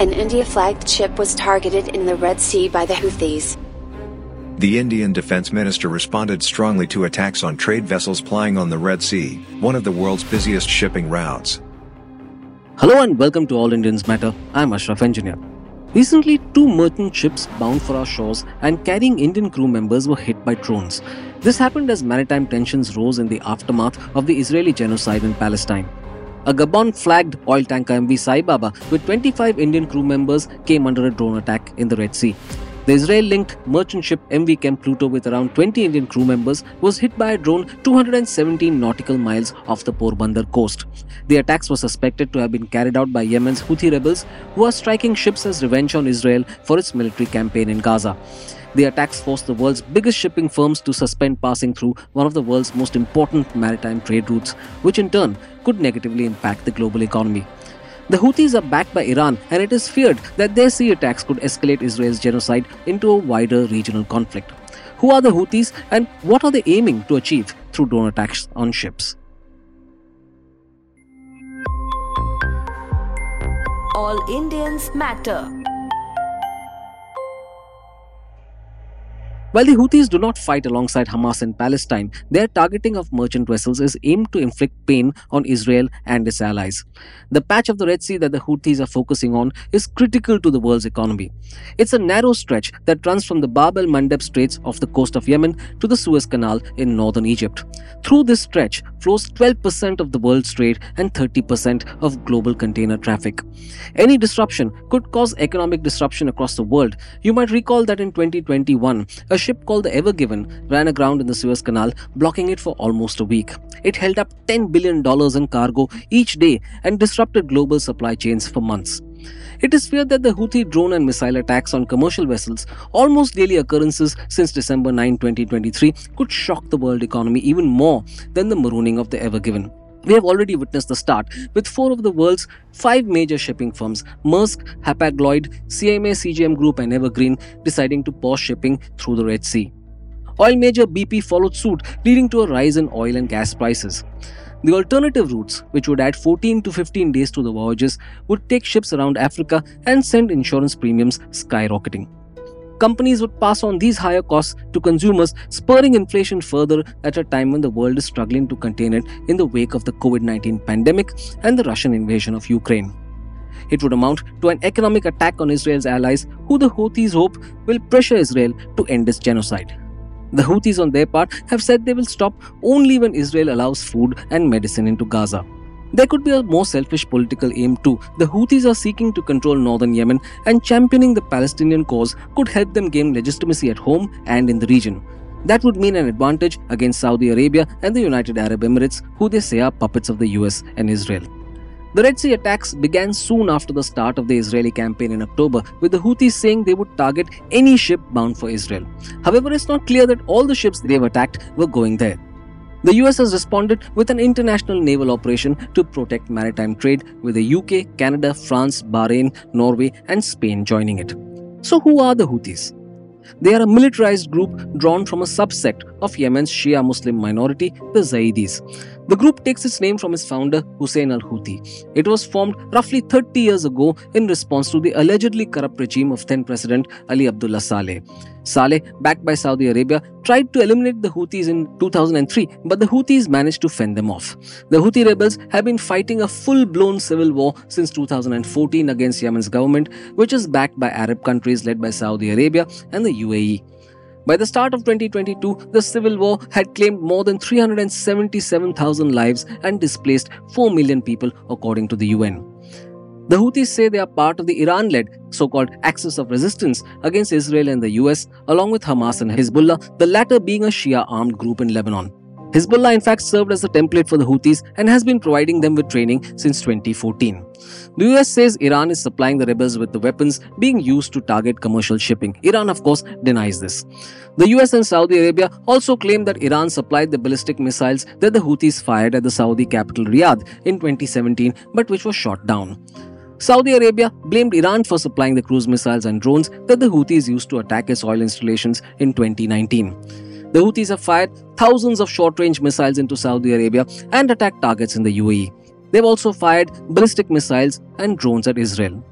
An India flagged ship was targeted in the Red Sea by the Houthis. The Indian defense minister responded strongly to attacks on trade vessels plying on the Red Sea, one of the world's busiest shipping routes. Hello and welcome to All Indians Matter. I'm Ashraf Engineer. Recently, two merchant ships bound for our shores and carrying Indian crew members were hit by drones. This happened as maritime tensions rose in the aftermath of the Israeli genocide in Palestine. A Gabon flagged oil tanker MV Sai Baba with 25 Indian crew members came under a drone attack in the Red Sea. The Israel linked merchant ship MV Chem Pluto with around 20 Indian crew members was hit by a drone 217 nautical miles off the Porbandar coast. The attacks were suspected to have been carried out by Yemen's Houthi rebels who are striking ships as revenge on Israel for its military campaign in Gaza. The attacks forced the world's biggest shipping firms to suspend passing through one of the world's most important maritime trade routes, which in turn could negatively impact the global economy. The Houthis are backed by Iran, and it is feared that their sea attacks could escalate Israel's genocide into a wider regional conflict. Who are the Houthis, and what are they aiming to achieve through drone attacks on ships? All Indians matter. While the Houthis do not fight alongside Hamas in Palestine, their targeting of merchant vessels is aimed to inflict pain on Israel and its allies. The patch of the Red Sea that the Houthis are focusing on is critical to the world's economy. It's a narrow stretch that runs from the Bab el Mandeb Straits off the coast of Yemen to the Suez Canal in northern Egypt. Through this stretch flows 12% of the world's trade and 30% of global container traffic. Any disruption could cause economic disruption across the world. You might recall that in 2021, a ship called the Ever Given ran aground in the Suez Canal, blocking it for almost a week. It held up $10 billion in cargo each day and disrupted global supply chains for months. It is feared that the Houthi drone and missile attacks on commercial vessels, almost daily occurrences since December 9, 2023, could shock the world economy even more than the marooning of the Ever Given. We have already witnessed the start with four of the world's five major shipping firms Maersk, Hapag Lloyd, CMA CGM Group, and Evergreen deciding to pause shipping through the Red Sea. Oil major BP followed suit, leading to a rise in oil and gas prices. The alternative routes, which would add 14 to 15 days to the voyages, would take ships around Africa and send insurance premiums skyrocketing companies would pass on these higher costs to consumers, spurring inflation further at a time when the world is struggling to contain it in the wake of the COVID 19 pandemic and the Russian invasion of Ukraine. It would amount to an economic attack on Israel's allies, who the Houthis hope will pressure Israel to end its genocide. The Houthis, on their part, have said they will stop only when Israel allows food and medicine into Gaza. There could be a more selfish political aim too. The Houthis are seeking to control northern Yemen, and championing the Palestinian cause could help them gain legitimacy at home and in the region. That would mean an advantage against Saudi Arabia and the United Arab Emirates, who they say are puppets of the US and Israel. The Red Sea attacks began soon after the start of the Israeli campaign in October, with the Houthis saying they would target any ship bound for Israel. However, it's not clear that all the ships they've attacked were going there. The US has responded with an international naval operation to protect maritime trade, with the UK, Canada, France, Bahrain, Norway, and Spain joining it. So, who are the Houthis? They are a militarized group drawn from a subsect of Yemen's Shia Muslim minority, the Zaidis. The group takes its name from its founder, Hussein al Houthi. It was formed roughly 30 years ago in response to the allegedly corrupt regime of then President Ali Abdullah Saleh. Saleh, backed by Saudi Arabia, tried to eliminate the Houthis in 2003, but the Houthis managed to fend them off. The Houthi rebels have been fighting a full blown civil war since 2014 against Yemen's government, which is backed by Arab countries led by Saudi Arabia and the UAE. By the start of 2022, the civil war had claimed more than 377,000 lives and displaced 4 million people, according to the UN. The Houthis say they are part of the Iran led so called Axis of Resistance against Israel and the US, along with Hamas and Hezbollah, the latter being a Shia armed group in Lebanon. Hezbollah, in fact, served as a template for the Houthis and has been providing them with training since 2014. The US says Iran is supplying the rebels with the weapons being used to target commercial shipping. Iran, of course, denies this. The US and Saudi Arabia also claim that Iran supplied the ballistic missiles that the Houthis fired at the Saudi capital Riyadh in 2017, but which was shot down. Saudi Arabia blamed Iran for supplying the cruise missiles and drones that the Houthis used to attack its oil installations in 2019. The Houthis have fired thousands of short range missiles into Saudi Arabia and attacked targets in the UAE. They've also fired ballistic missiles and drones at Israel.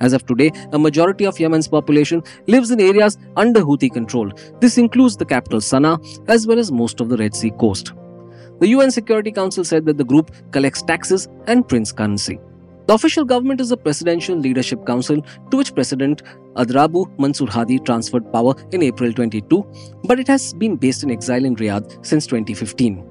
As of today, a majority of Yemen's population lives in areas under Houthi control. This includes the capital Sana'a as well as most of the Red Sea coast. The UN Security Council said that the group collects taxes and prints currency. The official government is the Presidential Leadership Council, to which President Abdrabbuh Mansur Hadi transferred power in April 22, but it has been based in exile in Riyadh since 2015.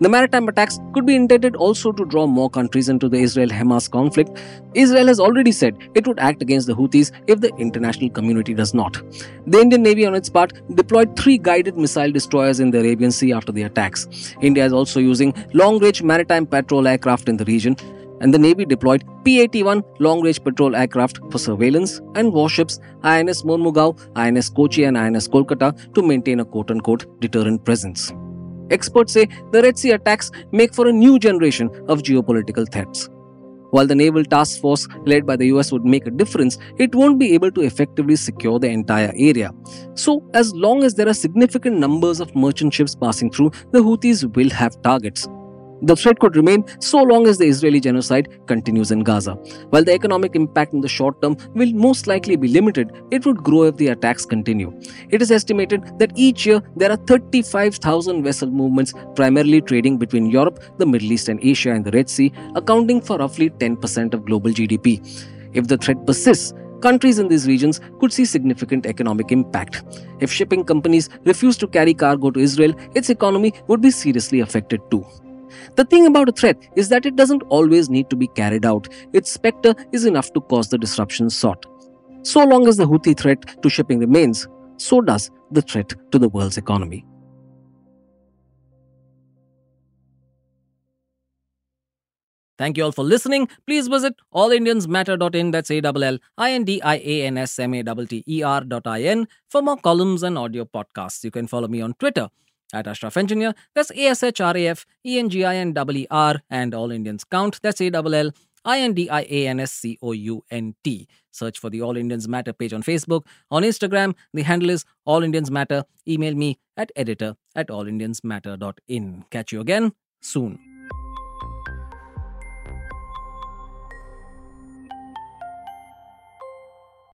The maritime attacks could be intended also to draw more countries into the Israel Hamas conflict. Israel has already said it would act against the Houthis if the international community does not. The Indian Navy, on its part, deployed three guided missile destroyers in the Arabian Sea after the attacks. India is also using long range maritime patrol aircraft in the region. And the Navy deployed P 81 long range patrol aircraft for surveillance and warships INS Mormugao, INS Kochi, and INS Kolkata to maintain a quote unquote deterrent presence. Experts say the Red Sea attacks make for a new generation of geopolitical threats. While the naval task force led by the US would make a difference, it won't be able to effectively secure the entire area. So, as long as there are significant numbers of merchant ships passing through, the Houthis will have targets. The threat could remain so long as the Israeli genocide continues in Gaza. While the economic impact in the short term will most likely be limited, it would grow if the attacks continue. It is estimated that each year there are 35,000 vessel movements, primarily trading between Europe, the Middle East, and Asia and the Red Sea, accounting for roughly 10% of global GDP. If the threat persists, countries in these regions could see significant economic impact. If shipping companies refuse to carry cargo to Israel, its economy would be seriously affected too. The thing about a threat is that it doesn't always need to be carried out. Its specter is enough to cause the disruption sought. So long as the Houthi threat to shipping remains, so does the threat to the world's economy. Thank you all for listening. Please visit allindiansmatter.in, that's A-L-L-I-N-D-I-A-N-S-M-A-T-T-E-R for more columns and audio podcasts. You can follow me on Twitter at Ashraf Engineer. That's A S H R A F E N G I N W R and All Indians Count. That's A L L I N D I A N S C O U N T. Search for the All Indians Matter page on Facebook. On Instagram, the handle is All Indians Matter. Email me at editor at allindiansmatter.in. Catch you again soon.